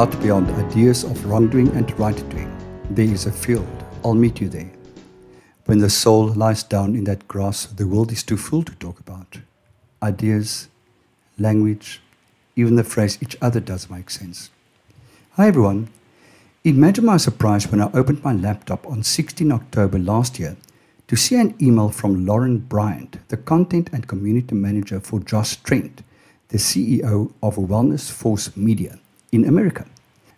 Out beyond ideas of wrongdoing and right doing, there is a field. I'll meet you there. When the soul lies down in that grass, the world is too full to talk about. Ideas, language, even the phrase each other does make sense. Hi everyone. Imagine my surprise when I opened my laptop on 16 October last year to see an email from Lauren Bryant, the content and community manager for Josh Trent, the CEO of Wellness Force Media in America.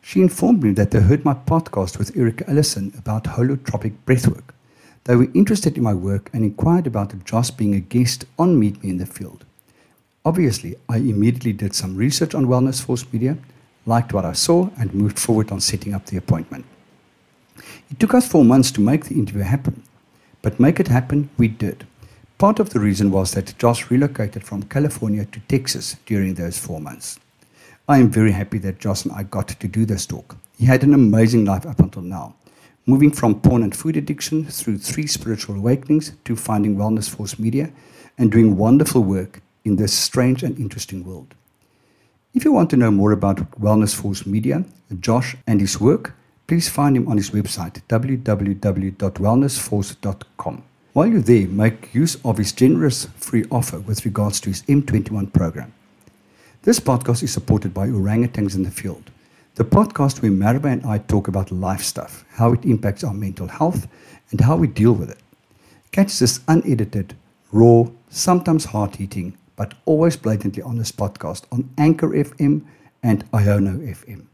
She informed me that they heard my podcast with Erica Ellison about holotropic breathwork. They were interested in my work and inquired about Josh being a guest on Meet Me in the Field. Obviously, I immediately did some research on Wellness Force Media liked what I saw, and moved forward on setting up the appointment. It took us four months to make the interview happen, but make it happen, we did. Part of the reason was that Josh relocated from California to Texas during those four months. I am very happy that Josh and I got to do this talk. He had an amazing life up until now, moving from porn and food addiction through three spiritual awakenings to finding Wellness Force Media and doing wonderful work in this strange and interesting world. If you want to know more about Wellness Force Media, Josh, and his work, please find him on his website www.wellnessforce.com. While you're there, make use of his generous free offer with regards to his M21 program. This podcast is supported by Orangutans in the Field, the podcast where Maraba and I talk about life stuff, how it impacts our mental health, and how we deal with it. Catch this unedited, raw, sometimes heart eating, but always blatantly honest podcast on Anchor FM and Iono FM.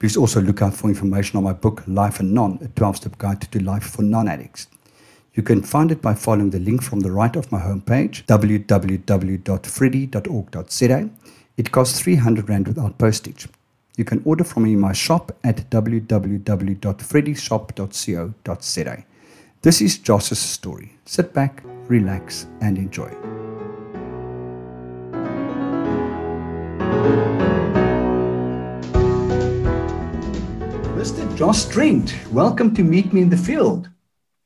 Please also look out for information on my book, Life and Non, a 12 step guide to life for non addicts. You can find it by following the link from the right of my homepage, www.freddie.org.za. It costs 300 Rand without postage. You can order from me in my shop at www.freddyshop.co.za. This is Josh's story. Sit back, relax, and enjoy. Mr. Josh Trent, welcome to Meet Me in the Field.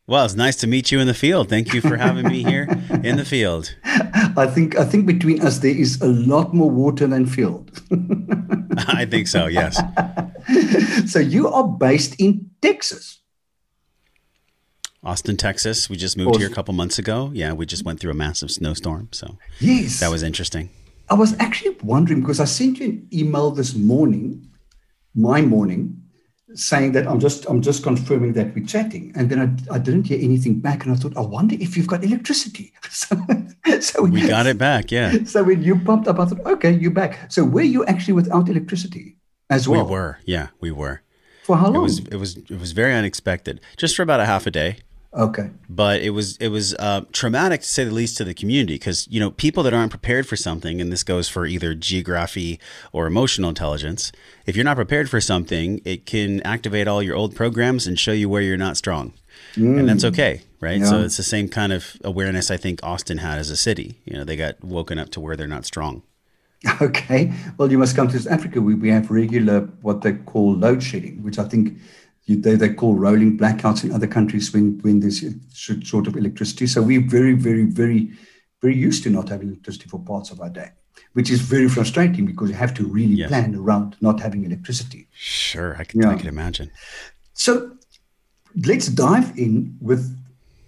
Well, it's nice to meet you in the field. Thank you for having me here in the field. I think I think between us there is a lot more water than field. I think so, yes. so you are based in Texas. Austin, Texas. We just moved here a couple months ago. Yeah, we just went through a massive snowstorm, so yes, that was interesting. I was actually wondering because I sent you an email this morning, my morning, saying that I'm just I'm just confirming that we're chatting, and then I, I didn't hear anything back, and I thought I wonder if you've got electricity. so, so we got it back, yeah. So when you pumped up, I thought, okay, you're back. So were you actually without electricity as well? We were, yeah, we were. For how long? It was it was it was very unexpected, just for about a half a day. Okay. But it was it was uh, traumatic to say the least to the community because you know people that aren't prepared for something, and this goes for either geography or emotional intelligence. If you're not prepared for something, it can activate all your old programs and show you where you're not strong, mm. and that's mm. okay, right? Yeah. So it's the same kind of awareness I think Austin had as a city. You know, they got woken up to where they're not strong. Okay. Well, you must come to South Africa. We, we have regular what they call load shedding, which I think you, they, they call rolling blackouts in other countries when, when there's short of electricity. So we're very, very, very, very used to not having electricity for parts of our day, which is very frustrating because you have to really plan around not having electricity. Sure, I can, yeah. I can imagine. So let's dive in with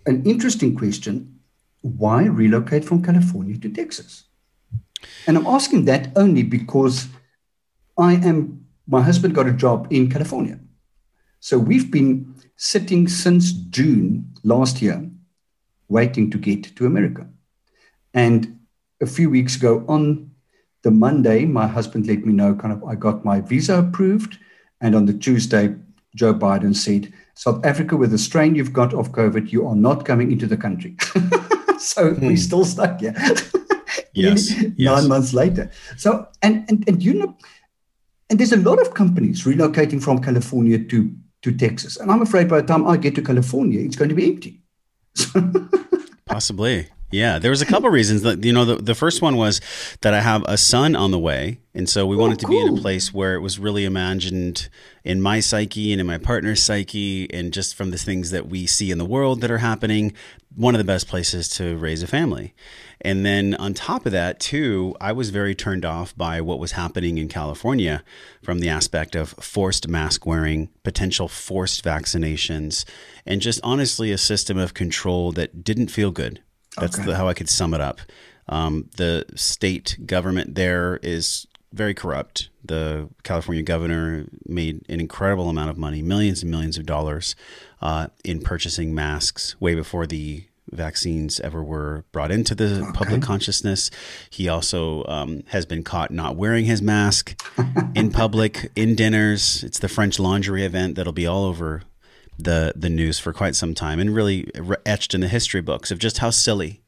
an interesting question. Why relocate from California to Texas? And I'm asking that only because I am, my husband got a job in California. So we've been sitting since June last year, waiting to get to America. And a few weeks ago, on the Monday, my husband let me know kind of I got my visa approved. And on the Tuesday, Joe Biden said, South Africa, with the strain you've got of COVID, you are not coming into the country. so hmm. we're still stuck here. yes, nine yes. months later. So, and, and, and you know, and there's a lot of companies relocating from California to to Texas. And I'm afraid by the time I get to California, it's going to be empty. Possibly. Yeah, there was a couple reasons. That you know, the, the first one was that I have a son on the way, and so we Oh, wanted to be in a place where it was really imagined in my psyche and in my partner's psyche, and just from the things that we see in the world that are happening, one of the best places to raise a family. And then on top of that, too, I was very turned off by what was happening in California from the aspect of forced mask wearing, potential forced vaccinations, and just honestly a system of control that didn't feel good. That's Okay. the, how I could sum it up. Um, the state government there is very corrupt. The California governor made an incredible amount of money, millions and millions of dollars, uh, in purchasing masks way before the vaccines ever were brought into the public consciousness. He also um, has been caught not wearing his mask in public, in dinners. It's the French Laundry event that'll be all over the the news for quite some time and really etched in the history books of just how silly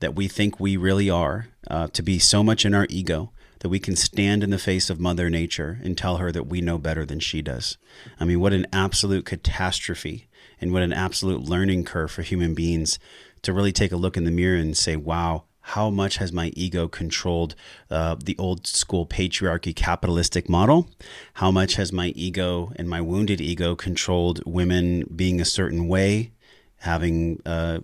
that we think we really are uh, to be so much in our ego that we can stand in the face of mother nature and tell her that we know better than she does. I mean what an absolute catastrophe and what an absolute learning curve for human beings to really take a look in the mirror and say wow how much has my ego controlled uh, the old school patriarchy capitalistic model? How much has my ego and my wounded ego controlled women being a certain way, having a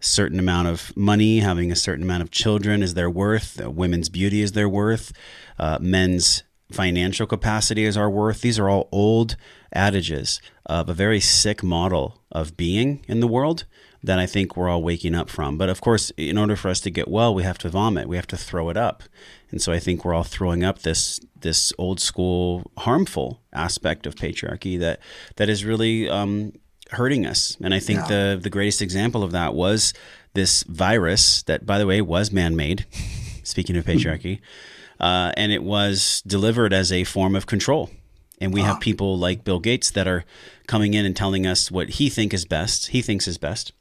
certain amount of money, having a certain amount of children is their worth, uh, women's beauty is their worth, uh, men's financial capacity is our worth. These are all old adages of a very sick model of being in the world that I think we're all waking up from. But of course, in order for us to get well, we have to vomit. We have to throw it up. And so I think we're all throwing up this this old school harmful aspect of patriarchy that that is really um, hurting us. And I think Yeah. the the greatest example of that was this virus that, by the way, was man made. Speaking of patriarchy, uh, and it was delivered as a form of control. And we have people like Bill Gates that are coming in and telling us what he think is best. He thinks is best,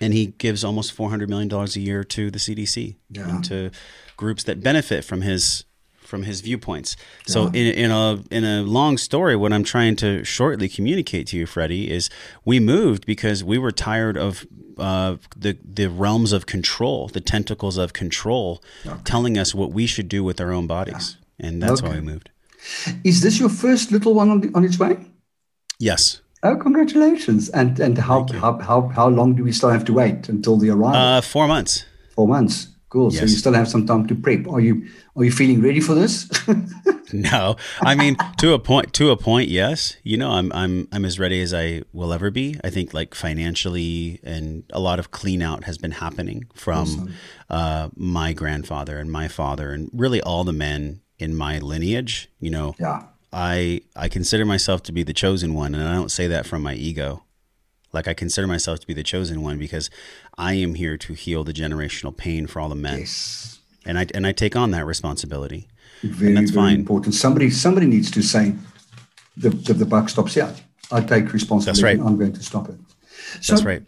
and he gives almost four hundred million dollars a year to the CDC Yeah. and to groups that benefit from his from his viewpoints. So in, in a in a long story, what I'm trying to shortly communicate to you, Freddie, is we moved because we were tired of uh, the the realms of control, the tentacles of control, telling us what we should do with our own bodies, and that's why we moved. Is this your first little one on, the, on its way? Yes. Oh, congratulations! And and how, how how how long do we still have to wait until the arrival? Uh, four months. Four months. Cool. So you still have some time to prep. Are you are you feeling ready for this? No, I mean to a point. To a point, yes. You know, I'm I'm I'm as ready as I will ever be. I think like financially, and a lot of clean out has been happening from uh, my grandfather and my father, and really all the men in my lineage. You know, yeah. I I consider myself to be the chosen one, and I don't say that from my ego. Like I consider myself to be the chosen one because I am here to heal the generational pain for all the men, Yes. and I and I take on that responsibility. Very that's very fine. important. Somebody somebody needs to say the the, the buck stops here. I take responsibility. That's right. I'm going to stop it. So That's right.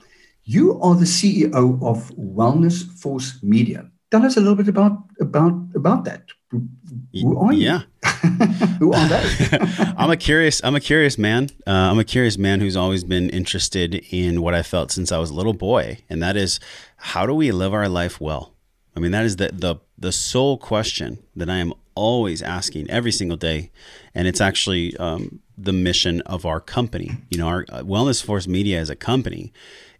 You are the CEO of Wellness Force Media. Tell us a little bit about about about that. Who, are you? Yeah. Who are they? I'm a curious. I'm a curious man. Uh, I'm a curious man who's always been interested in what I felt since I was a little boy, and that is, how do we live our life well? I mean, that is the the the sole question that I am always asking every single day, and it's actually um, the mission of our company. You know, our uh, Wellness Force Media as a company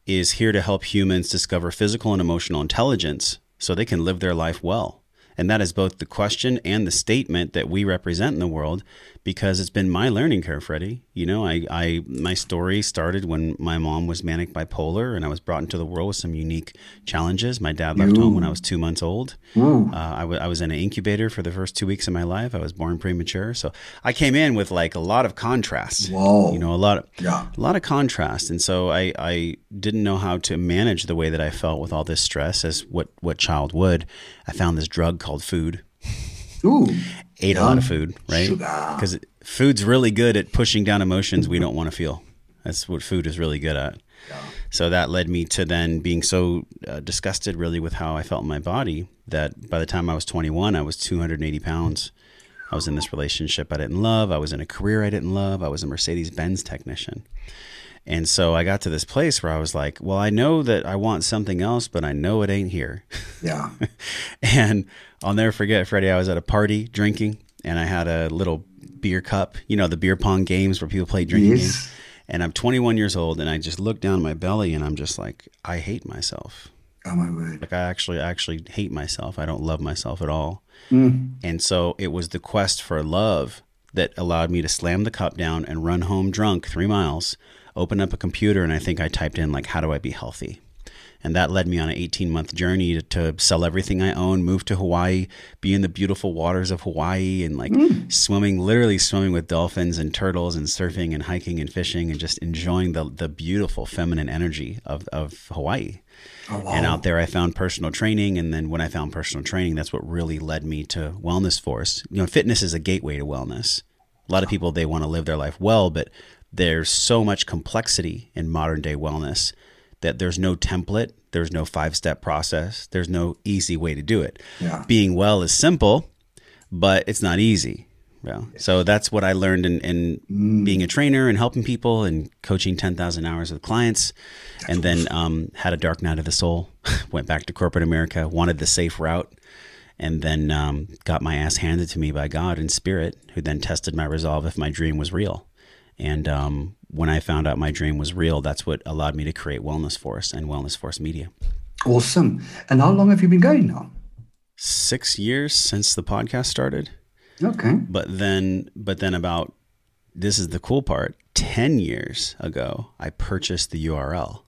is here to help humans discover physical and emotional intelligence so they can live their life well. And that is both the question and the statement that we represent in the world because it's been my learning curve, Freddie. You know, I, I my story started when my mom was manic bipolar and I was brought into the world with some unique challenges. My dad left home when I was two months old. Uh, I, w- I was in an incubator for the first two weeks of my life. I was born premature. So I came in with like a lot of contrast. Whoa. You know, a lot of Yeah. a lot of contrast and so I, I didn't know how to manage the way that i felt with all this stress as what what child would i found this drug called food Ooh. ate a lot of food right because food's really good at pushing down emotions we don't want to feel that's what food is really good at so that led me to then being so uh, disgusted really with how i felt in my body that by the time i was 21 i was 280 pounds I was in this relationship I didn't love. I was in a career I didn't love. I was a Mercedes Benz technician. And so I got to this place where I was like, well, I know that I want something else, but I know it ain't here. Yeah. and I'll never forget, Freddie, I was at a party drinking and I had a little beer cup, you know, the beer pong games where people play drinking Yes. games. And I'm 21 years old and I just look down my belly and I'm just like, I hate myself. Oh my word. Like I actually, I actually hate myself. I don't love myself at all. Mm. And so it was the quest for love that allowed me to slam the cup down and run home drunk three miles, open up a computer, and I think I typed in, like, how do I be healthy? And that led me on an 18 month journey to, to sell everything I own, move to Hawaii, be in the beautiful waters of Hawaii, and like hmm. swimming, literally swimming with dolphins and turtles, and surfing and hiking and fishing, and just enjoying the, the beautiful feminine energy of, of Hawaii. Oh, wow. And out there, I found personal training. And then when I found personal training, that's what really led me to Wellness Force. You know, fitness is a gateway to wellness. A lot of people, they want to live their life well, but there's so much complexity in modern day wellness that there's no template, there's no five step process, there's no easy way to do it. Yeah. Being well is simple, but it's not easy. Yeah. So that's what I learned in, in being a trainer and helping people and coaching 10,000 hours with clients. and then um, had a dark night of the soul, went back to corporate America, wanted the safe route, and then um, got my ass handed to me by God in spirit, who then tested my resolve if my dream was real. And um, when I found out my dream was real, that's what allowed me to create Wellness Force and Wellness Force Media. Awesome. And how long have you been going now? Six years since the podcast started. Okay. but then but then about this is the cool part 10 years ago i purchased the url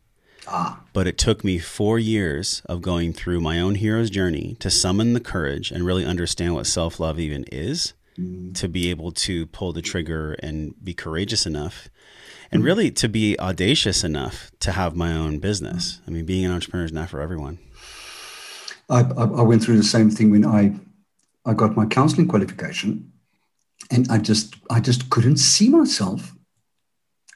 Ah. but it took me four years of going through my own hero's journey to summon the courage and really understand what self-love even is to be able to pull the trigger and be courageous enough and really to be audacious enough to have my own business i mean being an entrepreneur is not for everyone I, I, went through the same thing when I, I got my counseling qualification, and I just I just couldn't see myself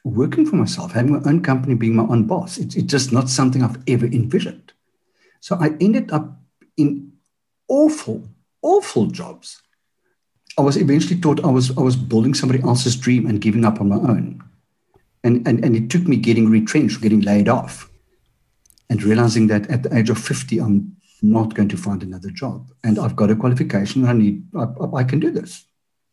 working for myself, having my own company, being my own boss. It's just not something I've ever envisioned. So I ended up in awful, awful jobs. I was eventually taught I was I was building somebody else's dream and giving up on my own. And, and, and it took me getting retrenched, getting laid off, and realizing that at the age of 50, I'm not going to find another job. And I've got a qualification. I need, I, I- can do this.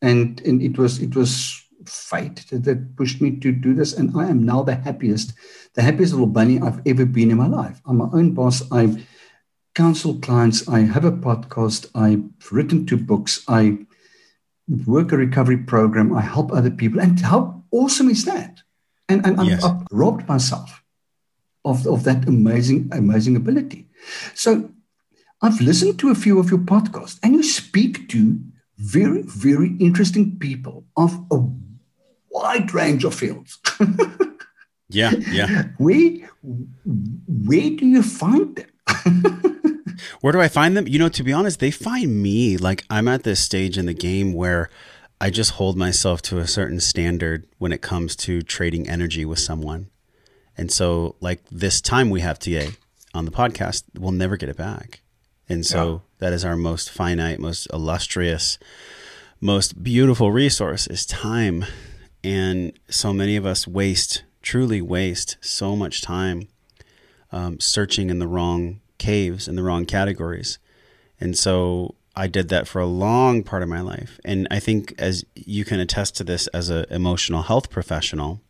And, and it was, it was fate that, that pushed me to do this. And I am now the happiest, the happiest little bunny I've ever been in my life. I'm my own boss. I counsel clients. I have a podcast. I've written two books. I work a recovery program. I help other people. And how awesome is that? And, and Yes. I've robbed myself of, of that amazing, amazing ability. So I've listened to a few of your podcasts, and you speak to very, very interesting people of a wide range of fields. yeah yeah where, where do you find them? Where do I find them? You know, to be honest, they find me. Like I'm at this stage in the game where I just hold myself to a certain standard when it comes to trading energy with someone. And so, like this time we have today on the podcast, we'll never get it back. And so that is our most finite, most illustrious, most beautiful resource is time. And so many of us waste, truly waste so much time um, searching in the wrong caves in the wrong categories. And so I did that for a long part of my life. And I think as you can attest to this as an emotional health professional,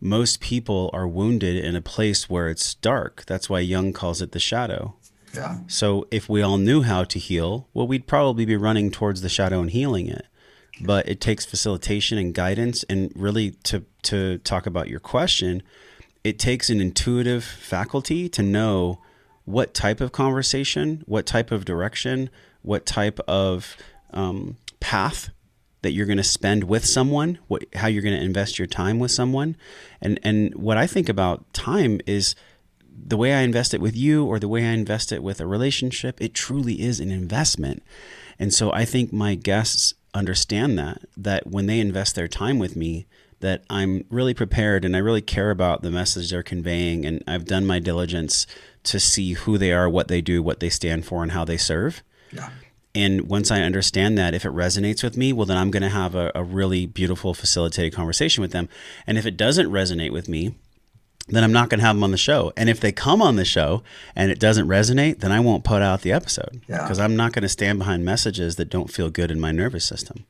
most people are wounded in a place where it's dark. That's why Jung calls it the shadow. Yeah. So if we all knew how to heal, well, we'd probably be running towards the shadow and healing it. But it takes facilitation and guidance, and really to to talk about your question, it takes an intuitive faculty to know what type of conversation, what type of direction, what type of um, path that you're going to spend with someone, what, how you're going to invest your time with someone, and and what I think about time is the way I invest it with you or the way I invest it with a relationship, it truly is an investment. And so I think my guests understand that, that when they invest their time with me, that I'm really prepared and I really care about the message they're conveying. And I've done my diligence to see who they are, what they do, what they stand for, and how they serve. Yeah. And once I understand that, if it resonates with me, well, then I'm going to have a, a really beautiful, facilitated conversation with them. And if it doesn't resonate with me, then I'm not going to have them on the show. And if they come on the show and it doesn't resonate, then I won't put out the episode because yeah. I'm not going to stand behind messages that don't feel good in my nervous system.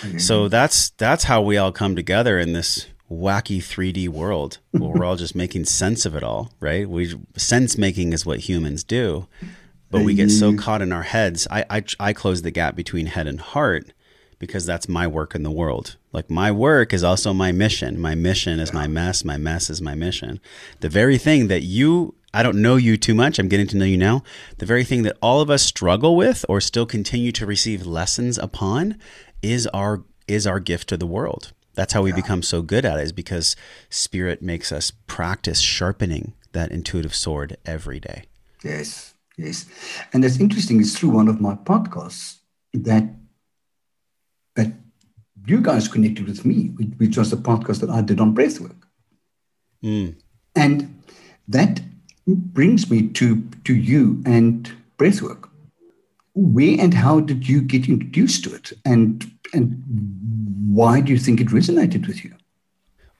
Mm-hmm. So that's that's how we all come together in this wacky 3D world where we're all just making sense of it all, right? We sense making is what humans do, but we get so caught in our heads. I I, I close the gap between head and heart because that's my work in the world. Like my work is also my mission. My mission is my mess. My mess is my mission. The very thing that you, I don't know you too much. I'm getting to know you now. The very thing that all of us struggle with or still continue to receive lessons upon is our is our gift to the world. That's how we yeah. become so good at it is because spirit makes us practice sharpening that intuitive sword every day. Yes. Yes. And that's interesting, it's through one of my podcasts that that you guys connected with me, which was the podcast that I did on breathwork. Mm. And that brings me to, to you and breathwork. Where and how did you get introduced to it? And, and why do you think it resonated with you?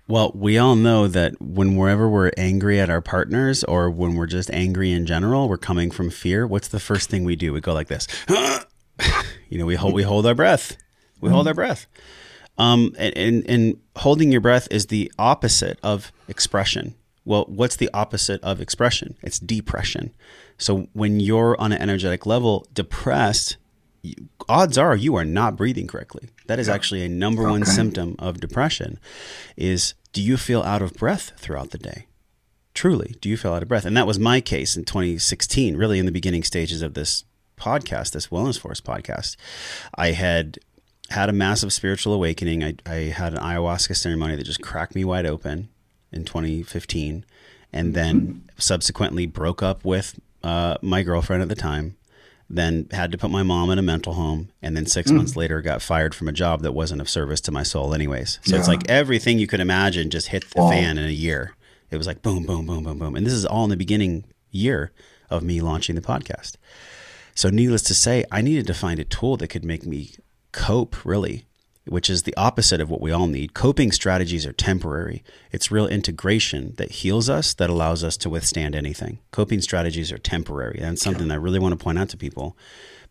Well, we all know that whenever we're angry at our partners or when we're just angry in general, we're coming from fear. What's the first thing we do? We go like this. you know, we hold we hold our breath. We hold our breath. Um, and, and, and holding your breath is the opposite of expression. Well, what's the opposite of expression? It's depression. So when you're on an energetic level, depressed, odds are you are not breathing correctly. That is actually a number one okay. symptom of depression. Is do you feel out of breath throughout the day? Truly, do you feel out of breath? And that was my case in 2016, really in the beginning stages of this podcast, this Wellness Force podcast. I had had a massive spiritual awakening. I, I had an ayahuasca ceremony that just cracked me wide open in 2015, and then subsequently broke up with uh, my girlfriend at the time. Then had to put my mom in a mental home, and then six mm. months later got fired from a job that wasn't of service to my soul, anyways. So yeah. it's like everything you could imagine just hit the fan in a year. It was like boom, boom, boom, boom, boom, and this is all in the beginning year of me launching the podcast. So, needless to say, I needed to find a tool that could make me cope, really, which is the opposite of what we all need. Coping strategies are temporary. It's real integration that heals us, that allows us to withstand anything. Coping strategies are temporary. And something that I really want to point out to people.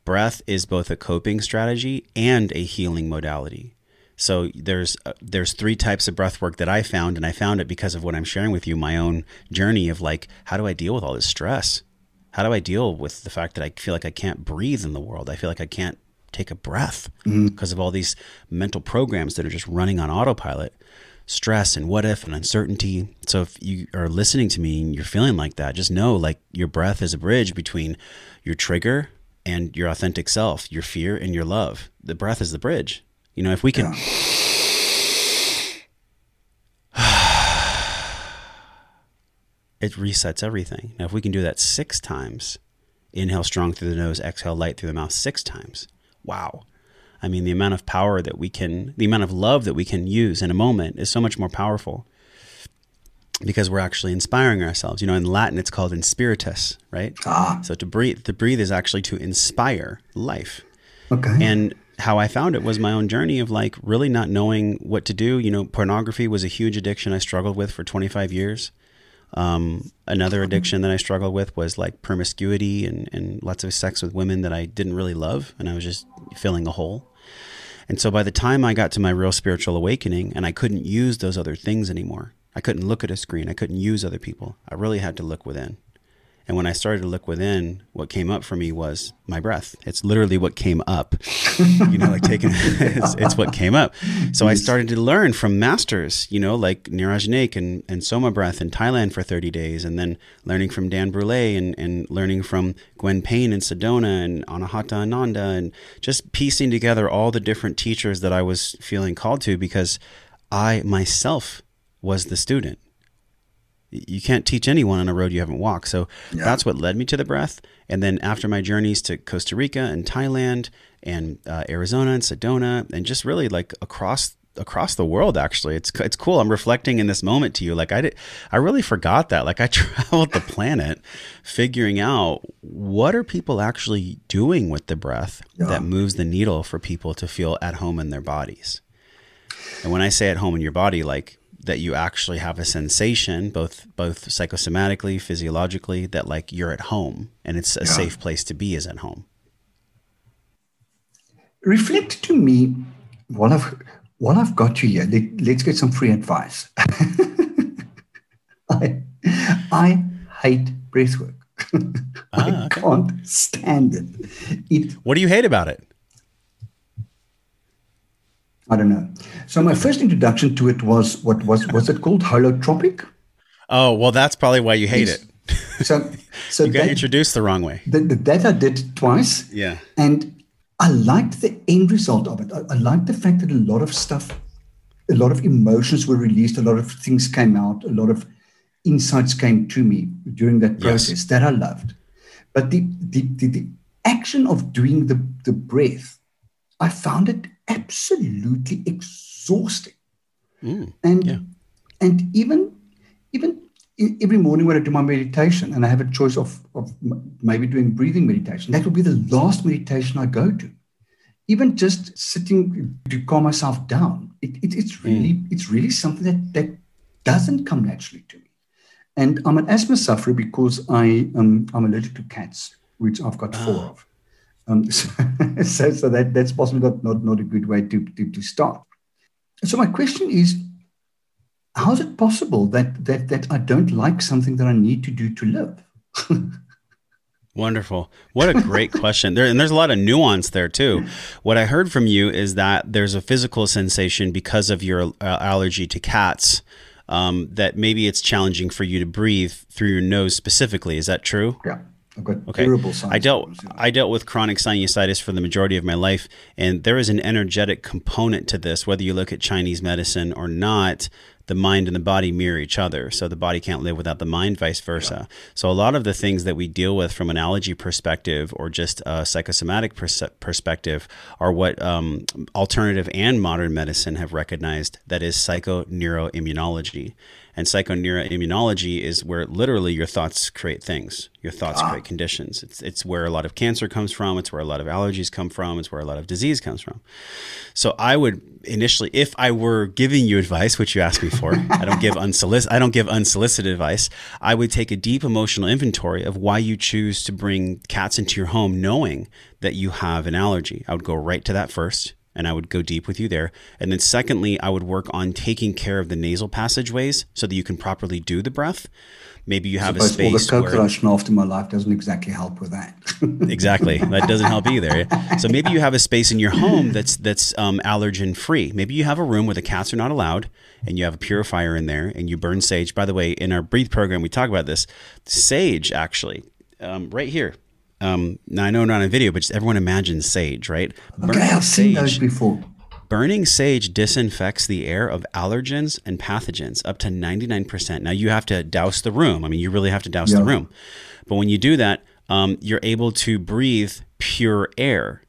Breath is both a coping strategy and a healing modality. So there's uh, there's three types of breath work that I found, and I found it because of what I'm sharing with you, my own journey of like, how do I deal with all this stress? How do I deal with the fact that I feel like I can't breathe in the world? I feel like I can't take a breath mm-hmm. because of all these mental programs that are just running on autopilot. Stress and what if and uncertainty. So if you are listening to me and you're feeling like that just know like your breath is a bridge between your trigger and your authentic self your fear and your love. The breath is the bridge. You know if we can yeah. it resets everything. Now if we can do that six times inhale strong through the nose exhale light through the mouth six times wow. I mean, the amount of power that we can, the amount of love that we can use in a moment is so much more powerful because we're actually inspiring ourselves. You know, in Latin, it's called inspiritus, right? Ah. So to breathe, to breathe is actually to inspire life. Okay. And how I found it was my own journey of like really not knowing what to do. You know, pornography was a huge addiction I struggled with for 25 years. Um, another addiction that I struggled with was like promiscuity and, and lots of sex with women that I didn't really love. And I was just filling a hole. And so by the time I got to my real spiritual awakening and I couldn't use those other things anymore, I couldn't look at a screen, I couldn't use other people. I really had to look within. And when I started to look within, what came up for me was my breath. It's literally what came up. you know, like taking it's, it's, what came up. So I started to learn from masters, you know, like Niraj Naik and, and Soma Breath in Thailand for 30 days, and then learning from Dan Brule and, and learning from Gwen Payne in Sedona and Anahata Ananda, and just piecing together all the different teachers that I was feeling called to because I myself was the student you can't teach anyone on a road you haven't walked. So yeah. that's what led me to the breath. And then after my journeys to Costa Rica and Thailand and uh, Arizona and Sedona and just really like across across the world actually it's it's cool i'm reflecting in this moment to you like i did i really forgot that like i traveled the planet figuring out what are people actually doing with the breath yeah. that moves the needle for people to feel at home in their bodies and when i say at home in your body like that you actually have a sensation both both psychosomatically physiologically that like you're at home and it's a yeah. safe place to be is at home reflect to me while I've while I've got you here, let, us get some free advice. I, I hate breathwork. Ah, I can't stand it. it. What do you hate about it? I don't know. So my first introduction to it was what was was it called holotropic? Oh well, that's probably why you hate yes. it. So, so you got that, introduced the wrong way. The, the, that I did twice. Yeah. And I liked the end result of it. I, I liked the fact that a lot of stuff, a lot of emotions were released, a lot of things came out, a lot of insights came to me during that process yes. that I loved. But the, the, the, the action of doing the, the breath, I found it absolutely exhausting. Mm, and yeah. and even even every morning when I do my meditation and I have a choice of, of maybe doing breathing meditation, that will be the last meditation I go to. Even just sitting to calm myself down, it, it, it's really mm. it's really something that, that doesn't come naturally to me. And I'm an asthma sufferer because I um, I'm allergic to cats, which I've got four ah. of. Um, so, so, so, that, that's possibly not, not, not a good way to, to, to start. So my question is, how is it possible that that that I don't like something that I need to do to live? Wonderful. What a great question. There and there's a lot of nuance there too. What I heard from you is that there's a physical sensation because of your uh, allergy to cats. Um, that maybe it's challenging for you to breathe through your nose specifically. Is that true? Yeah. I've got okay. I dealt I dealt with chronic sinusitis for the majority of my life, and there is an energetic component to this, whether you look at Chinese medicine or not the mind and the body mirror each other. So the body can't live without the mind, vice versa. Yeah. So a lot of the things that we deal with from an allergy perspective or just a psychosomatic pers- perspective are what um, alternative and modern medicine have recognized that is psychoneuroimmunology. And psychoneuroimmunology is where literally your thoughts create things. Your thoughts ah. create conditions. It's, it's where a lot of cancer comes from. It's where a lot of allergies come from. It's where a lot of disease comes from. So I would initially, if I were giving you advice, which you asked me for, I don't give unsolicited, I don't give unsolicited advice. I would take a deep emotional inventory of why you choose to bring cats into your home, knowing that you have an allergy. I would go right to that first and I would go deep with you there. And then secondly, I would work on taking care of the nasal passageways so that you can properly do the breath. Maybe you have a space. All the coke rush after my life doesn't exactly help with that. exactly, that doesn't help either. So maybe you have a space in your home that's that's um, allergen free. Maybe you have a room where the cats are not allowed, and you have a purifier in there, and you burn sage. By the way, in our breathe program, we talk about this. Sage actually, um, right here um, now I know not on video, but just everyone imagines sage, right? Burning okay, I've sage, seen those before. Burning sage disinfects the air of allergens and pathogens up to 99%. Now you have to douse the room. I mean, you really have to douse yeah. the room. But when you do that, um, you're able to breathe pure air.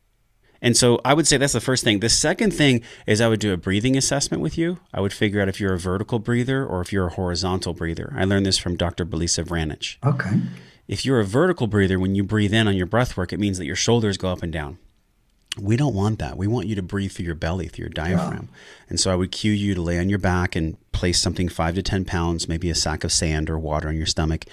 And so I would say that's the first thing. The second thing is I would do a breathing assessment with you. I would figure out if you're a vertical breather or if you're a horizontal breather. I learned this from Dr. Belisa Vranich. Okay. If you're a vertical breather, when you breathe in on your breath work, it means that your shoulders go up and down. We don't want that. We want you to breathe through your belly, through your diaphragm. Yeah. And so I would cue you to lay on your back and place something five to 10 pounds, maybe a sack of sand or water on your stomach.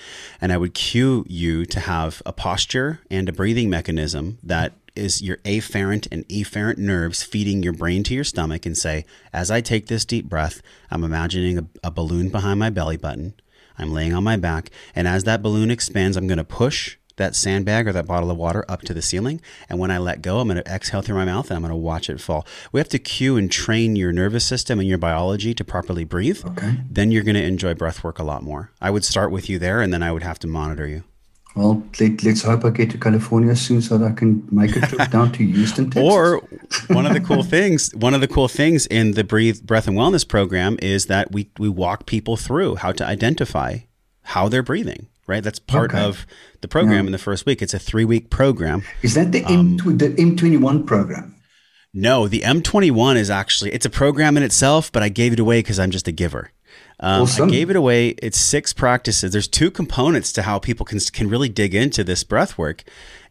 And I would cue you to have a posture and a breathing mechanism that is your afferent and efferent nerves feeding your brain to your stomach and say, as I take this deep breath, I'm imagining a, a balloon behind my belly button. I'm laying on my back, and as that balloon expands, I'm going to push that sandbag or that bottle of water up to the ceiling. And when I let go, I'm going to exhale through my mouth and I'm going to watch it fall. We have to cue and train your nervous system and your biology to properly breathe. Okay. Then you're going to enjoy breath work a lot more. I would start with you there and then I would have to monitor you. Well, let, us hope I get to California soon so that I can make a trip down to Houston, Texas. Or one of the cool things, one of the cool things in the Breathe Breath and Wellness program is that we we walk people through how to identify how they're breathing. Right, that's part okay. of the program yeah. in the first week. It's a three week program. Is that the um, M the M twenty one program? No, the M21 is actually it's a program in itself, but I gave it away because I'm just a giver. Um, awesome. I gave it away. It's six practices. There's two components to how people can can really dig into this breath work.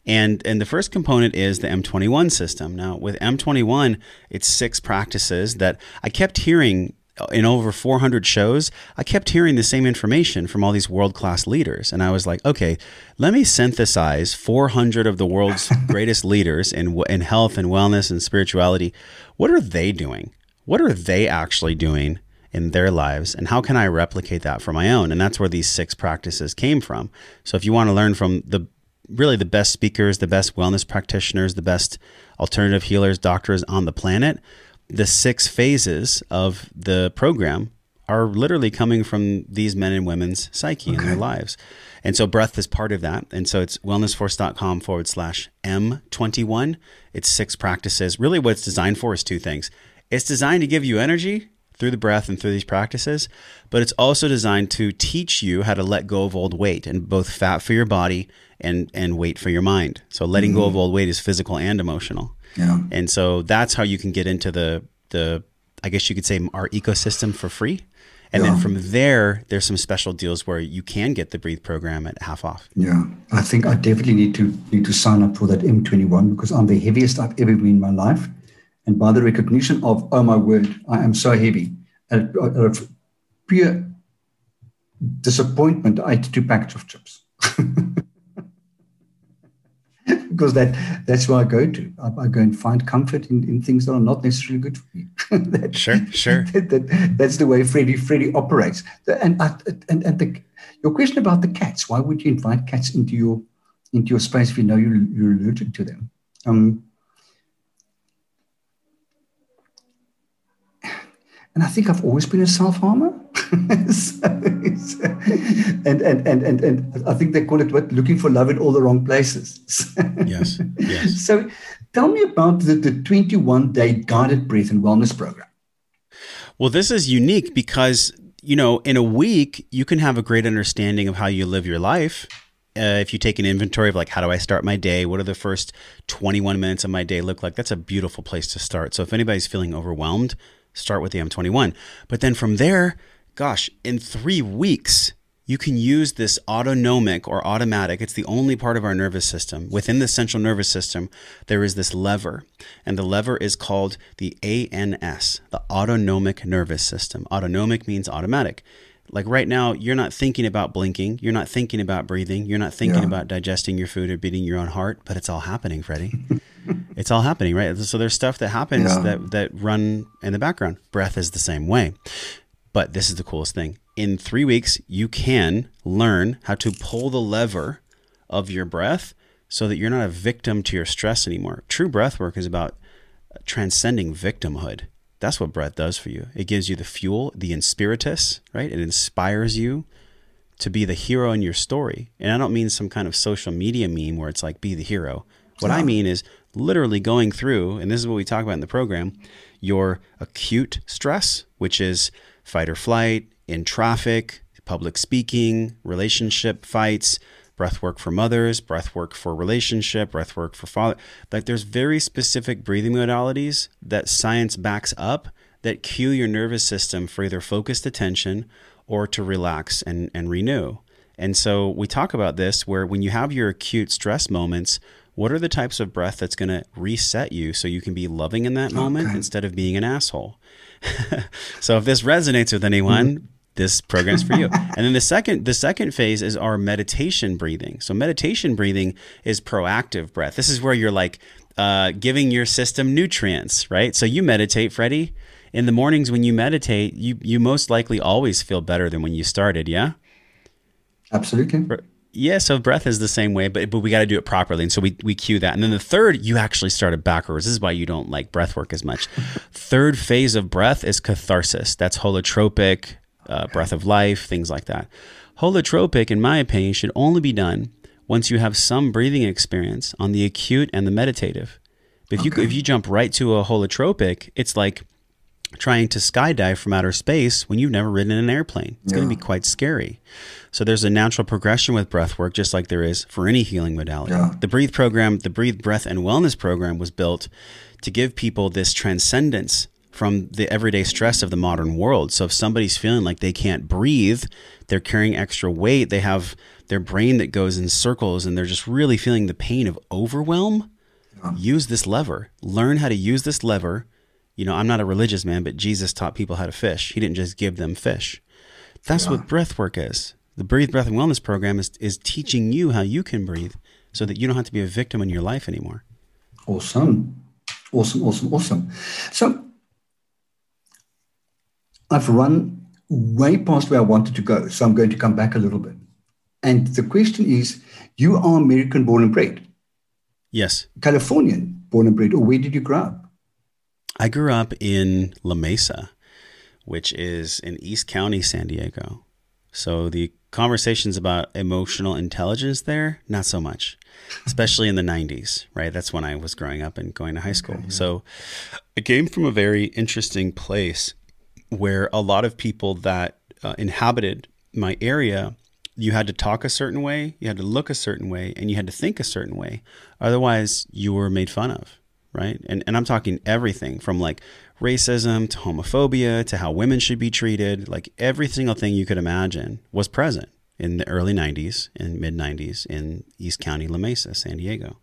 And and the first component is the M21 system. Now with M21, it's six practices that I kept hearing in over 400 shows, I kept hearing the same information from all these world class leaders. And I was like, okay, let me synthesize 400 of the world's greatest leaders in, in health and wellness and spirituality. What are they doing? What are they actually doing in their lives? And how can I replicate that for my own? And that's where these six practices came from. So if you want to learn from the really the best speakers, the best wellness practitioners, the best alternative healers, doctors on the planet, the six phases of the program are literally coming from these men and women's psyche okay. in their lives. And so breath is part of that. And so it's wellnessforce.com forward slash M21. It's six practices. Really, what it's designed for is two things it's designed to give you energy through the breath and through these practices, but it's also designed to teach you how to let go of old weight and both fat for your body and, and weight for your mind. So letting mm-hmm. go of mm-hmm. old weight is physical and emotional. Yeah. And so that's how you can get into the the I guess you could say our ecosystem for free. And yeah. then from there, there's some special deals where you can get the Breathe program at half off. Yeah, I think I definitely need to need to sign up for that M21 because I'm the heaviest I've ever been in my life, and by the recognition of oh my word, I am so heavy. Out of pure disappointment, I ate two packets of chips. because that that's where I go to. I, I, go and find comfort in, in things that are not necessarily good for me. that, sure, sure. That, that, that's the way Freddie Freddie operates. And and and the, your question about the cats. Why would you invite cats into your into your space if you know you're, you're allergic to them? Um, and I think I've always been a self harmer. so, and, and, and, and, and I think they call it what? Looking for love in all the wrong places. yes. Yes. So tell me about the, the 21 day guided breath and wellness program. Well, this is unique because, you know, in a week, you can have a great understanding of how you live your life. Uh, if you take an inventory of like, how do I start my day? What are the first 21 minutes of my day look like? That's a beautiful place to start. So if anybody's feeling overwhelmed, start with the M21. But then from there, gosh, in three weeks, you can use this autonomic or automatic. It's the only part of our nervous system. Within the central nervous system, there is this lever, and the lever is called the ANS, the autonomic nervous system. Autonomic means automatic. Like right now, you're not thinking about blinking, you're not thinking about breathing, you're not thinking yeah. about digesting your food or beating your own heart, but it's all happening, Freddie. it's all happening, right? So there's stuff that happens yeah. that that run in the background. Breath is the same way. But this is the coolest thing. In three weeks, you can learn how to pull the lever of your breath so that you're not a victim to your stress anymore. True breath work is about transcending victimhood. That's what breath does for you. It gives you the fuel, the inspiritus, right? It inspires you to be the hero in your story. And I don't mean some kind of social media meme where it's like, be the hero. What I mean is literally going through, and this is what we talk about in the program, your acute stress, which is fight or flight, in traffic, public speaking, relationship fights, breath work for mothers, breath work for relationship, breath work for father. Like there's very specific breathing modalities that science backs up that cue your nervous system for either focused attention or to relax and, and renew. And so we talk about this where when you have your acute stress moments, what are the types of breath that's going to reset you so you can be loving in that moment okay. instead of being an asshole? so if this resonates with anyone, mm-hmm. This program's for you. and then the second the second phase is our meditation breathing. So meditation breathing is proactive breath. This is where you're like uh, giving your system nutrients, right? So you meditate, Freddie. In the mornings when you meditate, you you most likely always feel better than when you started, yeah? Absolutely. Yeah, so breath is the same way, but but we got to do it properly, and so we we cue that. And then the third, you actually started backwards. This is why you don't like breath work as much. third phase of breath is catharsis. That's holotropic, uh, breath of life, things like that. Holotropic, in my opinion, should only be done once you have some breathing experience on the acute and the meditative. If okay. you if you jump right to a holotropic, it's like trying to skydive from outer space when you've never ridden in an airplane. It's going to be quite scary. So there's a natural progression with breath work, just like there is for any healing modality. Yeah. The Breathe program, the Breathe Breath and Wellness program was built to give people this transcendence from the everyday stress of the modern world. So if somebody's feeling like they can't breathe, they're carrying extra weight, they have their brain that goes in circles and they're just really feeling the pain of overwhelm, uh-huh. use this lever. Learn how to use this lever. You know, I'm not a religious man, but Jesus taught people how to fish. He didn't just give them fish. That's what breath work is. The Breathe Breath and Wellness program is, is teaching you how you can breathe so that you don't have to be a victim in your life anymore. Awesome. Awesome, awesome, awesome. So I've run way past where I wanted to go. So I'm going to come back a little bit. And the question is you are American born and bred, Yes. Californian born and bred, or where did you grow up? I grew up in La Mesa, which is in East County, San Diego. So the conversations about emotional intelligence there, not so much, especially in the 90s, right? That's when I was growing up and going to high school. So I came from a very interesting place where a lot of people that uh, inhabited my area, you had to talk a certain way, you had to look a certain way, and you had to think a certain way. Otherwise, you were made fun of, right? And, and I'm talking everything from like racism to homophobia to how women should be treated. Like every single thing you could imagine was present in the early 90s and mid 90s in East County, La Mesa, San Diego.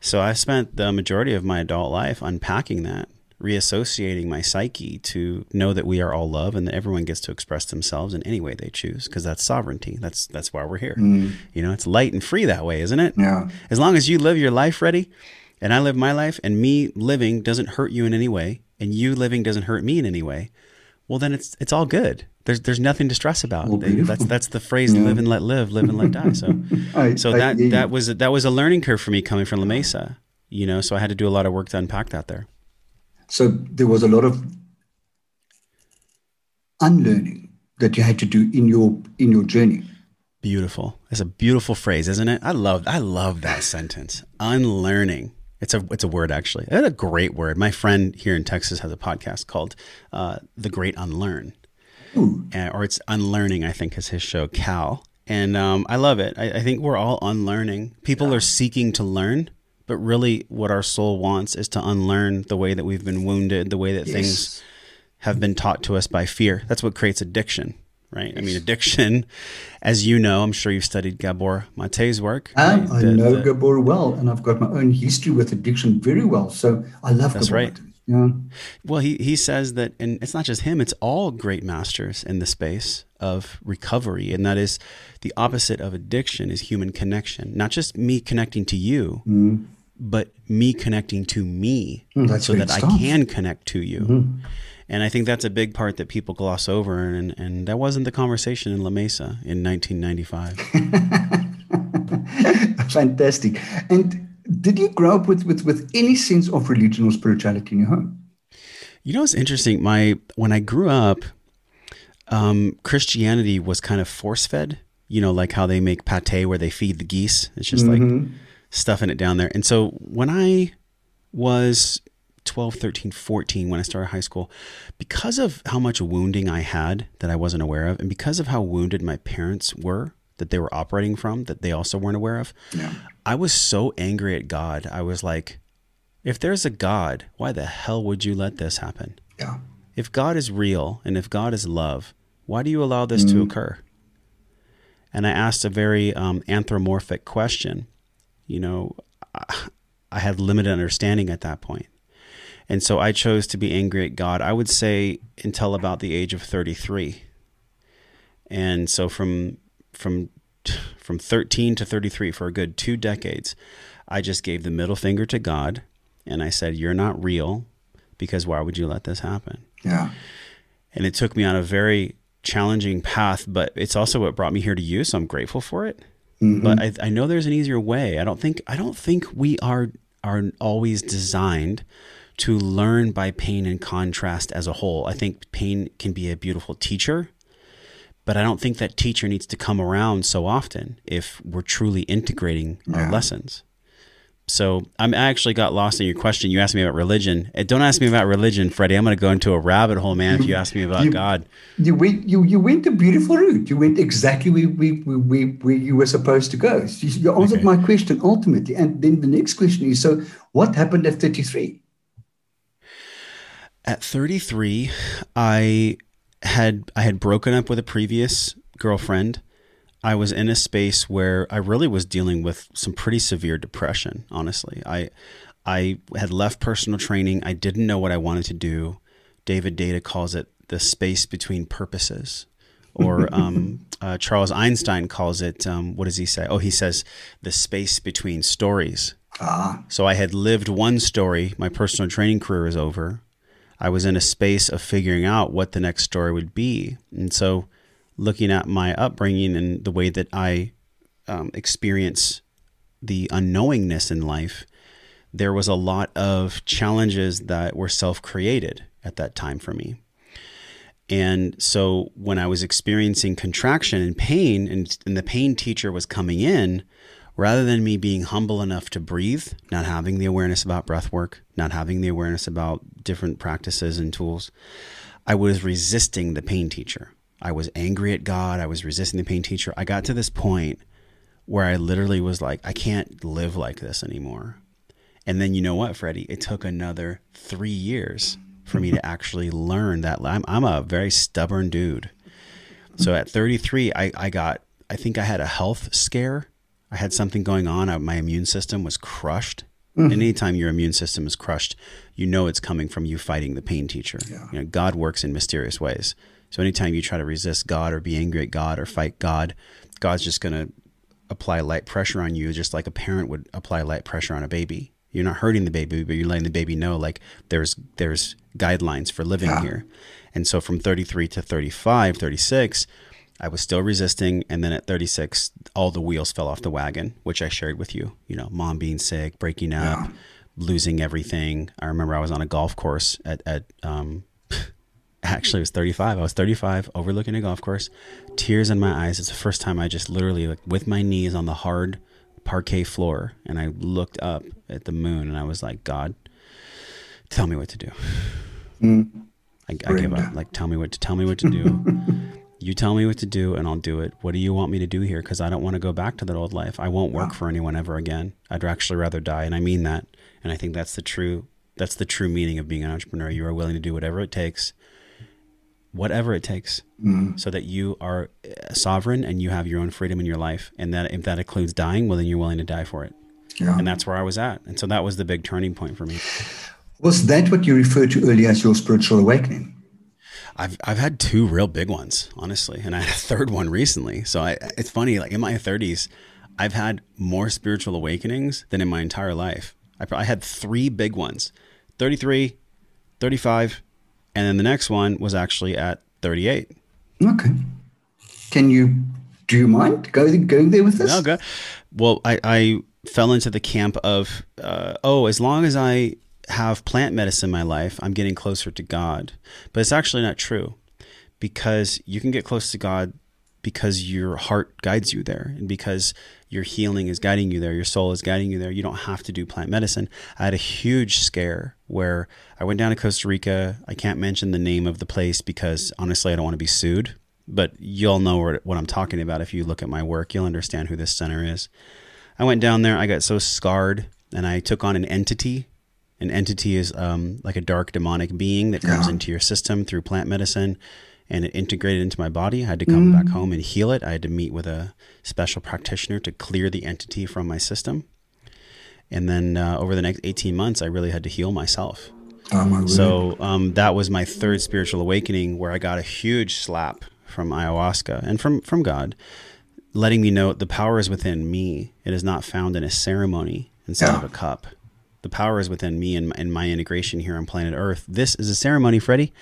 So I spent the majority of my adult life unpacking that, reassociating my psyche to know that we are all love and that everyone gets to express themselves in any way they choose because that's sovereignty. That's that's why we're here. Mm. You know, it's light and free that way, isn't it? Yeah. As long as you live your life ready and I live my life and me living doesn't hurt you in any way and you living doesn't hurt me in any way, well then it's it's all good. There's there's nothing to stress about. beautiful. that's that's the phrase live and let live, live and let die. So I- so I that you. that was that was a learning curve for me coming from La Mesa. You know, so I had to do a lot of work to unpack that there. So there was a lot of unlearning that you had to do in your in your journey. Beautiful. It's a beautiful phrase, isn't it? I love I love that sentence. Unlearning. It's a it's a word actually. It's a great word. My friend here in Texas has a podcast called uh, "The Great Unlearn," Uh, or it's "Unlearning." I think is his show, Cal, and um, I love it. I, I think we're all unlearning. People are seeking to learn, but really, what our soul wants is to unlearn the way that we've been wounded, the way that things have been taught to us by fear. That's what creates addiction, right? I mean, addiction, as you know, I'm sure you've studied Gabor Mate's work. Um, right? I The- know the- Gabor well, and I've got my own history with addiction very well. So I love That's Gabor. right. Yeah. Well, he, he says that, and it's not just him, it's all great masters in the space of recovery. And that is the opposite of addiction is human connection. Not just me connecting to you, but me connecting to me Mm, so that it I. Mm-hmm. can connect to you. And I think that's a big part that people gloss over. And, and that wasn't the conversation in La Mesa in 1995. Fantastic. And did you grow up with, with, with any sense of religion or spirituality in your home? You know it's interesting? My when I grew up, um, Christianity was kind of force fed. You know, like how they make pate where they feed the geese. It's just like stuffing it down there. And so when I was 12, 13, 14, when I started high school, because of how much wounding I had that I wasn't aware of, and because of how wounded my parents were that they were operating from that they also weren't aware of, Yeah. I was so angry at God. I was like, if there's a God, why the hell would you let this happen? Yeah. If God is real and if God is love, why do you allow this to occur? And I asked a very um, anthropomorphic question. You know, I, had limited understanding at that point. And so I chose to be angry at God, I would say until about the age of 33. And so from from from 13 to 33 for a good 2 decades, I just gave the middle finger to God and I said, "You're not real because why would you let this happen?" Yeah. and it took me on a very challenging path but it's also what brought me here to you so i'm grateful for it but mm-hmm. I, I know there's an easier way. I don't think i don't think we are are always designed to learn by pain and contrast as a whole. I think pain can be a beautiful teacher but i don't think that teacher needs to come around so often if we're truly integrating our lessons so I'm I actually got lost in your question. You asked me about religion. And don't ask me about religion, Freddie. I'm going to go into a rabbit hole, man. If you ask me about you, God, you went you you went a beautiful route. You went exactly where where, where, where you were supposed to go. You, you answered okay. my question ultimately, and then the next question is: so what happened at 33? At 33, I had I had broken up with a previous girlfriend. I was in a space where I really was dealing with some pretty severe depression, honestly. I I had left personal training. I didn't know what I wanted to do. David Data calls it the space between purposes. Or um, uh, Charles Eisenstein calls it, um, what does he say? Oh, he says the space between stories. Ah. So I had lived one story. My personal training career is over. I was in a space of figuring out what the next story would be. And so looking at my upbringing and the way that I um, experience the unknowingness in life, there was a lot of challenges that were self created at that time for me. And so when I was experiencing contraction and pain, and, and the pain teacher was coming in, rather than me being humble enough to breathe, not having the awareness about breath work, not having the awareness about different practices and tools, I was resisting the pain teacher. I was angry at God. I was resisting the pain teacher. I got to this point where I literally was like, I can't live like this anymore. And then you know what, Freddie? It took another three years for me to actually learn that. I'm, I'm a very stubborn dude. So at 33, I, I got, I think I had a health scare. I had something going on. I, my immune system was crushed. Mm-hmm. And anytime your immune system is crushed, you know it's coming from you fighting the pain teacher. Yeah. You know, God works in mysterious ways. So anytime you try to resist God or be angry at God or fight God, God's just going to apply light pressure on you, just like a parent would apply light pressure on a baby. You're not hurting the baby, but you're letting the baby know like there's there's guidelines for living yeah. here. And so from 33 to 35, 36, I was still resisting, and then at 36, all the wheels fell off the wagon, which I shared with you. You know, mom being sick, breaking up, yeah. losing everything. I remember I was on a golf course at at um, actually it was 35 i was 35 overlooking a golf course. Tears in my eyes. It's the first time i just literally like with my knees on the hard parquet floor and i looked up at the moon and i was like god tell me what to do. Mm. I, I give up. Like tell me what to tell me what to do. You tell me what to do and i'll do it. What do you want me to do here? Because i don't want to go back to that old life. I won't work wow. for anyone ever again. I'd actually rather die and i mean that. And i think that's the true that's the true meaning of being an entrepreneur. You are willing to do whatever it takes whatever it takes mm-hmm. so that you are sovereign and you have your own freedom in your life and that if that includes dying well then you're willing to die for it yeah. and that's where i was at and so that was the big turning point for me was that what you referred to earlier as your spiritual awakening I've I've had two real big ones, honestly, and I had a third one recently. So I, it's funny, like in my 30s, I've had more spiritual awakenings than in my entire life. I, I had three big ones 33, 35, and then the next one was actually at 38. Okay. Can you, do you mind going, going there with this? No, go. Well, I, I fell into the camp of, uh, oh, as long as I have plant medicine in my life, I'm getting closer to God. But it's actually not true because you can get close to God because your heart guides you there and because your healing is guiding you there, your soul is guiding you there. You don't have to do plant medicine. I had a huge scare where I went down to Costa Rica. I can't mention the name of the place because honestly, I don't want to be sued, but you'll know what I'm talking about. If you look at my work, you'll understand who this center is. I went down there, I got so scarred, and I took on an entity. An entity is um, like a dark demonic being that comes yeah. into your system through plant medicine and it integrated into my body. I had to come mm. back home and heal it. I had to meet with a special practitioner to clear the entity from my system. And then uh, over the next 18 months, I really had to heal myself. Oh, so um, that was my third spiritual awakening where I got a huge slap from ayahuasca and from, from God, letting me know the power is within me. It is not found in a ceremony inside yeah. of a cup. The power is within me and, and my integration here on planet Earth. This is a ceremony, Freddie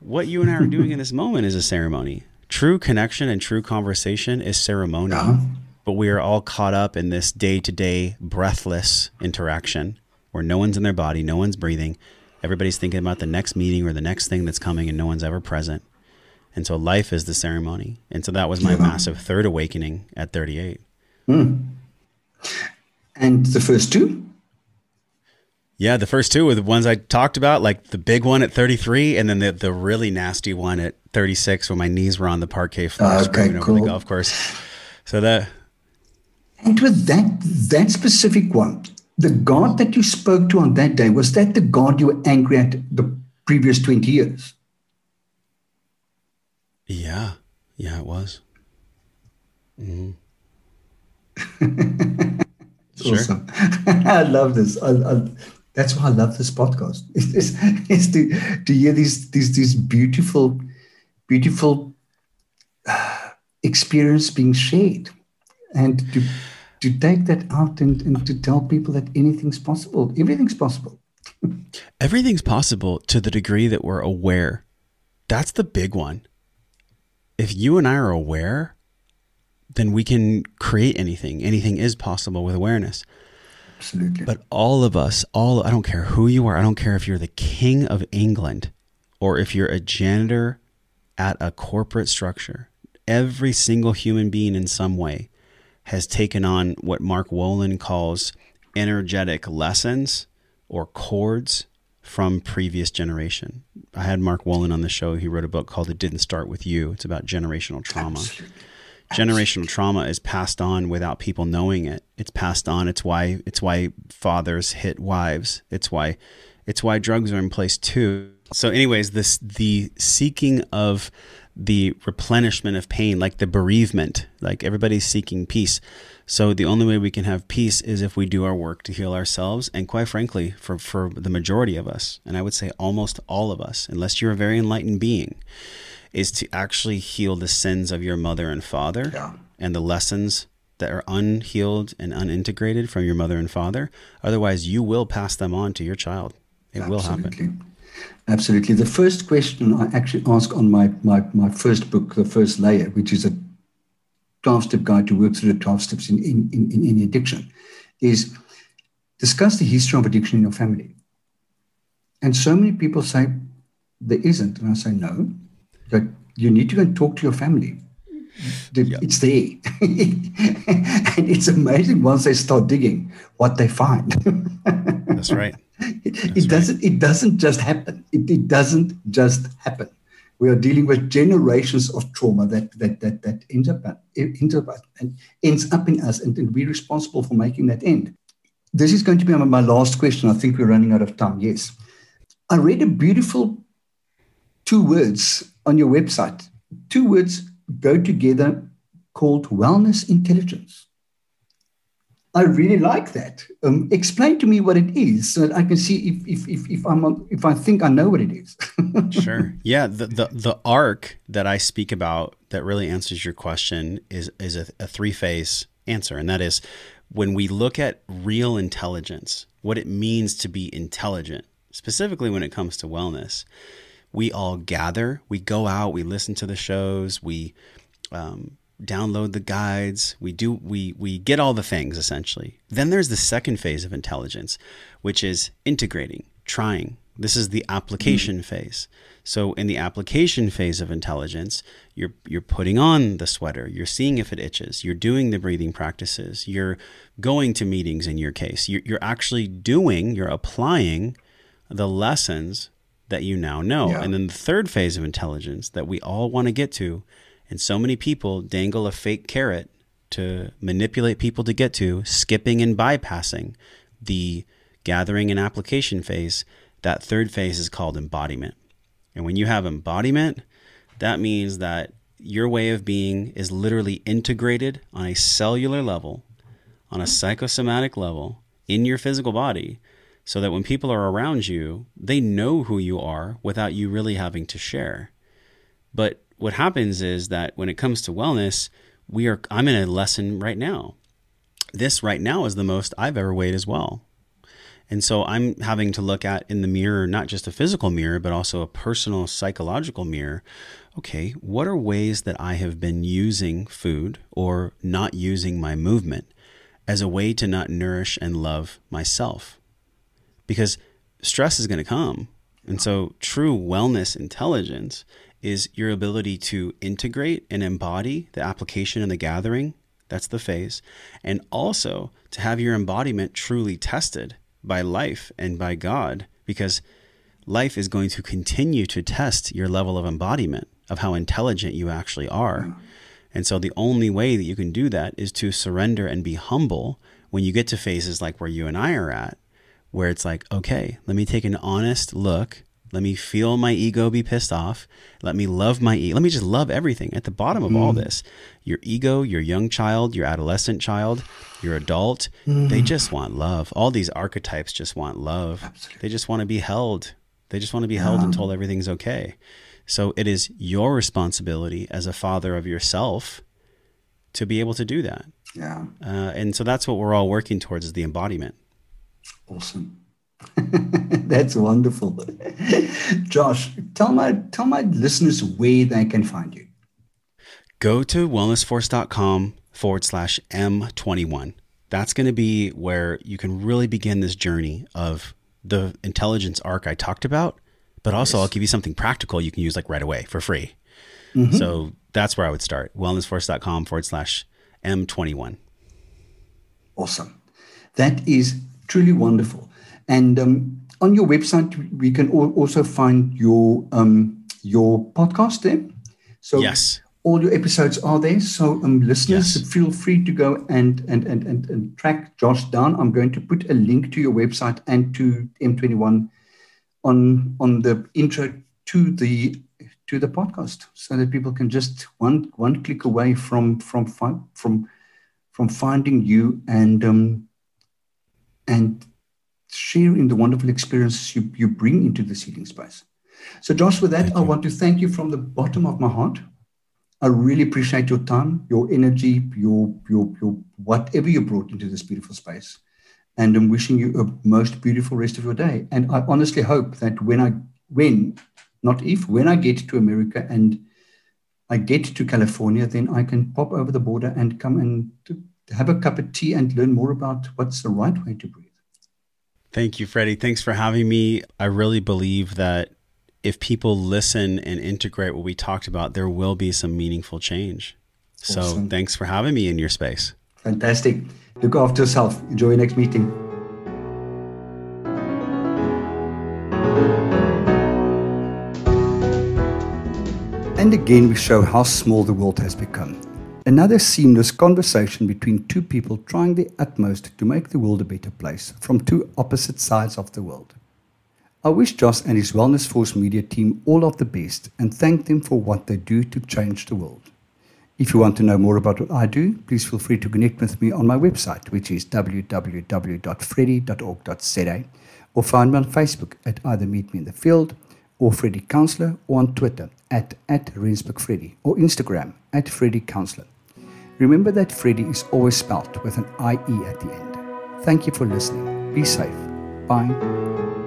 what you and I are doing in this moment is a ceremony. True connection and true conversation is ceremony. Uh-huh. But we are all caught up in this day to day breathless interaction where no one's in their body, no one's breathing. Everybody's thinking about the next meeting or the next thing that's coming, and no one's ever present. And so life is the ceremony. And so that was my massive third awakening at 38. Mm. And the first two? Yeah, the first two were the ones I talked about, like the big one at 33, and then the, the really nasty one at 36 when my knees were on the parquet floor Okay, screaming cool. over the golf course. So that And with that that specific one, the God that you spoke to on that day, was that the God you were angry at the previous 20 years? yeah, yeah, it was. Mm-hmm. It's Awesome. I love this. I, I, that's why I love this podcast. Is, is to, to hear these these these beautiful, beautiful uh, experience being shared, and to to take that out and, and to tell people that anything's possible. Everything's possible. Everything's possible to the degree that we're aware. That's the big one. If you and I are aware, then we can create anything. Anything is possible with awareness. Absolutely. But all of us, all I don't care who you are, I don't care if you're the king of England or if you're a janitor at a corporate structure. Every single human being in some way has taken on what Mark Wolynn calls energetic lessons or cords from previous generation. I had Mark Wolynn on the show. He wrote a book called It Didn't Start With You. It's about generational trauma. Absolutely. Generational trauma is passed on without people knowing it. It's passed on. It's why it's why fathers hit wives. It's why it's why drugs are in place too. So anyways, this the seeking of the replenishment of pain, like the bereavement, like everybody's seeking peace. So the only way we can have peace is if we do our work to heal ourselves. And quite frankly, for, for the majority of us, and I would say almost all of us, unless you're a very enlightened being, is to actually heal the sins of your mother and father Yeah. and the lessons that are unhealed and unintegrated from your mother and father. Otherwise, you will pass them on to your child. It will happen. Absolutely. Absolutely. The first question I actually ask on my, my, my first book, The First Layer, which is a 12 step guide to work through the 12 steps in, in, in, in any addiction, is discuss the history of addiction in your family. And so many people say there isn't. And I say, no, that you need to go and talk to your family. The- It's there. and it's amazing once they start digging what they find. That's right. It, it doesn't. It doesn't just happen. It, it doesn't just happen. We are dealing with generations of trauma that that that that ends up ends up and ends up in us, and, and we're responsible for making that end. This is going to be my last question. I think we're running out of time. Yes, I read a beautiful two words on your website. Two words go together called wellness intelligence. I really like that. Um, explain to me what it is so that I can see if if if, if I'm if I think I know what it is. sure. Yeah. The, the the arc that I speak about that really answers your question is is a, a three phase answer, and that is when we look at real intelligence, what it means to be intelligent, specifically when it comes to wellness. We all gather, we go out, we listen to the shows, we um, download the guides we do we we get all the things essentially. Then there's the second phase of intelligence which is integrating trying. This is the application phase. So in the application phase of intelligence you're you're putting on the sweater you're seeing if it itches you're doing the breathing practices you're going to meetings in your case. You're, you're actually doing you're applying the lessons that you now know Yeah. and then the third phase of intelligence that we all want to get to and so many people dangle a fake carrot to manipulate people to get to, skipping and bypassing the gathering and application phase. That third phase is called embodiment. And when you have embodiment, that means that your way of being is literally integrated on a cellular level, on a psychosomatic level in your physical body, so that when people are around you, they know who you are without you really having to share. But what happens is that when it comes to wellness, we are I'm in a lesson right now. This right now is the most I've ever weighed as well. And so I'm having to look at in the mirror, not just a physical mirror, but also a personal psychological mirror. Okay, what are ways that I have been using food or not using my movement as a way to not nourish and love myself? Because stress is going to come. And so true wellness intelligence is your ability to integrate and embody the application and the gathering. That's the phase. And also to have your embodiment truly tested by life and by God because life is going to continue to test your level of embodiment of how intelligent you actually are. Mm-hmm. And so the only way that you can do that is to surrender and be humble when you get to phases like where you and I are at, where it's like, okay, let me take an honest look. Let me feel my ego be pissed off. Let me love my ego. Let me just love everything. At the bottom of mm. all this, your ego, your young child, your adolescent child, your adult, mm. they just want love. All these archetypes just want love. Absolutely. They just want to be held. They just want to be held and told everything's okay. So it is your responsibility as a father of yourself to be able to do that. Yeah. Uh, and so that's what we're all working towards is the embodiment. Awesome. that's wonderful. Josh, tell my tell my listeners where they can find you. Go to wellnessforce.com forward slash M21. That's going to be where you can really begin this journey of the intelligence arc I talked about but also yes. I'll give you something practical you can use like right away for free. Mm-hmm. So that's where I would start. Wellnessforce.com forward slash M21. Awesome. That is truly wonderful. And um, on your website, we can also find your um, your podcast there. So yes, all your episodes are there. So um, listeners, yes. feel free to go and, and and and and track Josh down. I'm going to put a link to your website and to M21 on on the intro to the to the podcast so that people can just one one click away from from from from finding you and um, and sharing the wonderful experiences you, you bring into the healing space. So, Josh, with that, I want to thank you from the bottom of my heart. I really appreciate your time, your energy, your your your whatever you brought into this beautiful space and I'm wishing you a most beautiful rest of your day. And I honestly hope that when I, when, not if, when I get to America and I get to California, then I can pop over the border and come and have a cup of tea and learn more about what's the right way to breathe. Thank you, Freddie. Thanks for having me. I really believe that if people listen and integrate what we talked about, there will be some meaningful change. Awesome. So thanks for having me in your space. Fantastic. Look after yourself. Enjoy your next meeting. And again, we show how small the world has become. Another seamless conversation between two people trying their utmost to make the world a better place from two opposite sides of the world. I wish Josh and his Wellness Force media team all of the best and thank them for what they do to change the world. If you want to know more about what I do, please feel free to connect with me on my website, which is www.freddie.org.za, or find me on Facebook at either Meet Me in the Field or Freddie Counselor, or on Twitter at, at Freddy, or Instagram at Freddie Counselor. Remember that Freddie is always spelled with an IE at the end. Thank you for listening. Be safe. Bye.